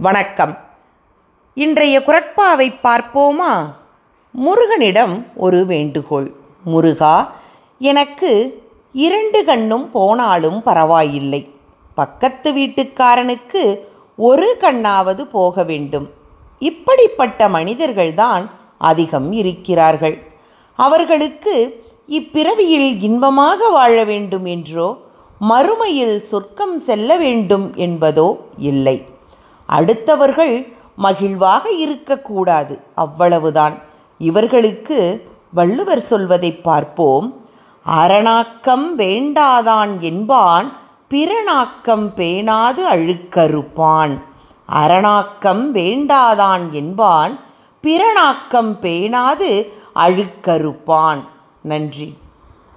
வணக்கம். இன்றைய குரட்பாவை பார்ப்போமா? முருகனிடம் ஒரு வேண்டுகோள். முருகா எனக்கு இரண்டு கண்ணும் போனாலும் பரவாயில்லை. பக்கத்து வீட்டுக்காரனுக்கு ஒரு கண்ணாவது போக வேண்டும். இப்படிப்பட்ட மனிதர்கள்தான் அதிகம் இருக்கிறார்கள். அவர்களுக்கு இப்பிறவியில் இன்பமாக வாழ வேண்டும் என்றோ மறுமையில் சொர்க்கம் செல்ல வேண்டும் என்பதோ இல்லை. அடுத்தவர்கள் மகிழ்வாக இருக்கக்கூடாது. அவ்வளவுதான். இவர்களுக்கு வள்ளுவர் சொல்வதை பார்ப்போம். அரணாக்கம் வேண்டாதான் என்பான் பிறனாக்கம் பேணாது அழுக்கறுப்பான். அரணாக்கம் வேண்டாதான் என்பான் பிறனாக்கம் பேணாது அழுக்கறுப்பான். நன்றி.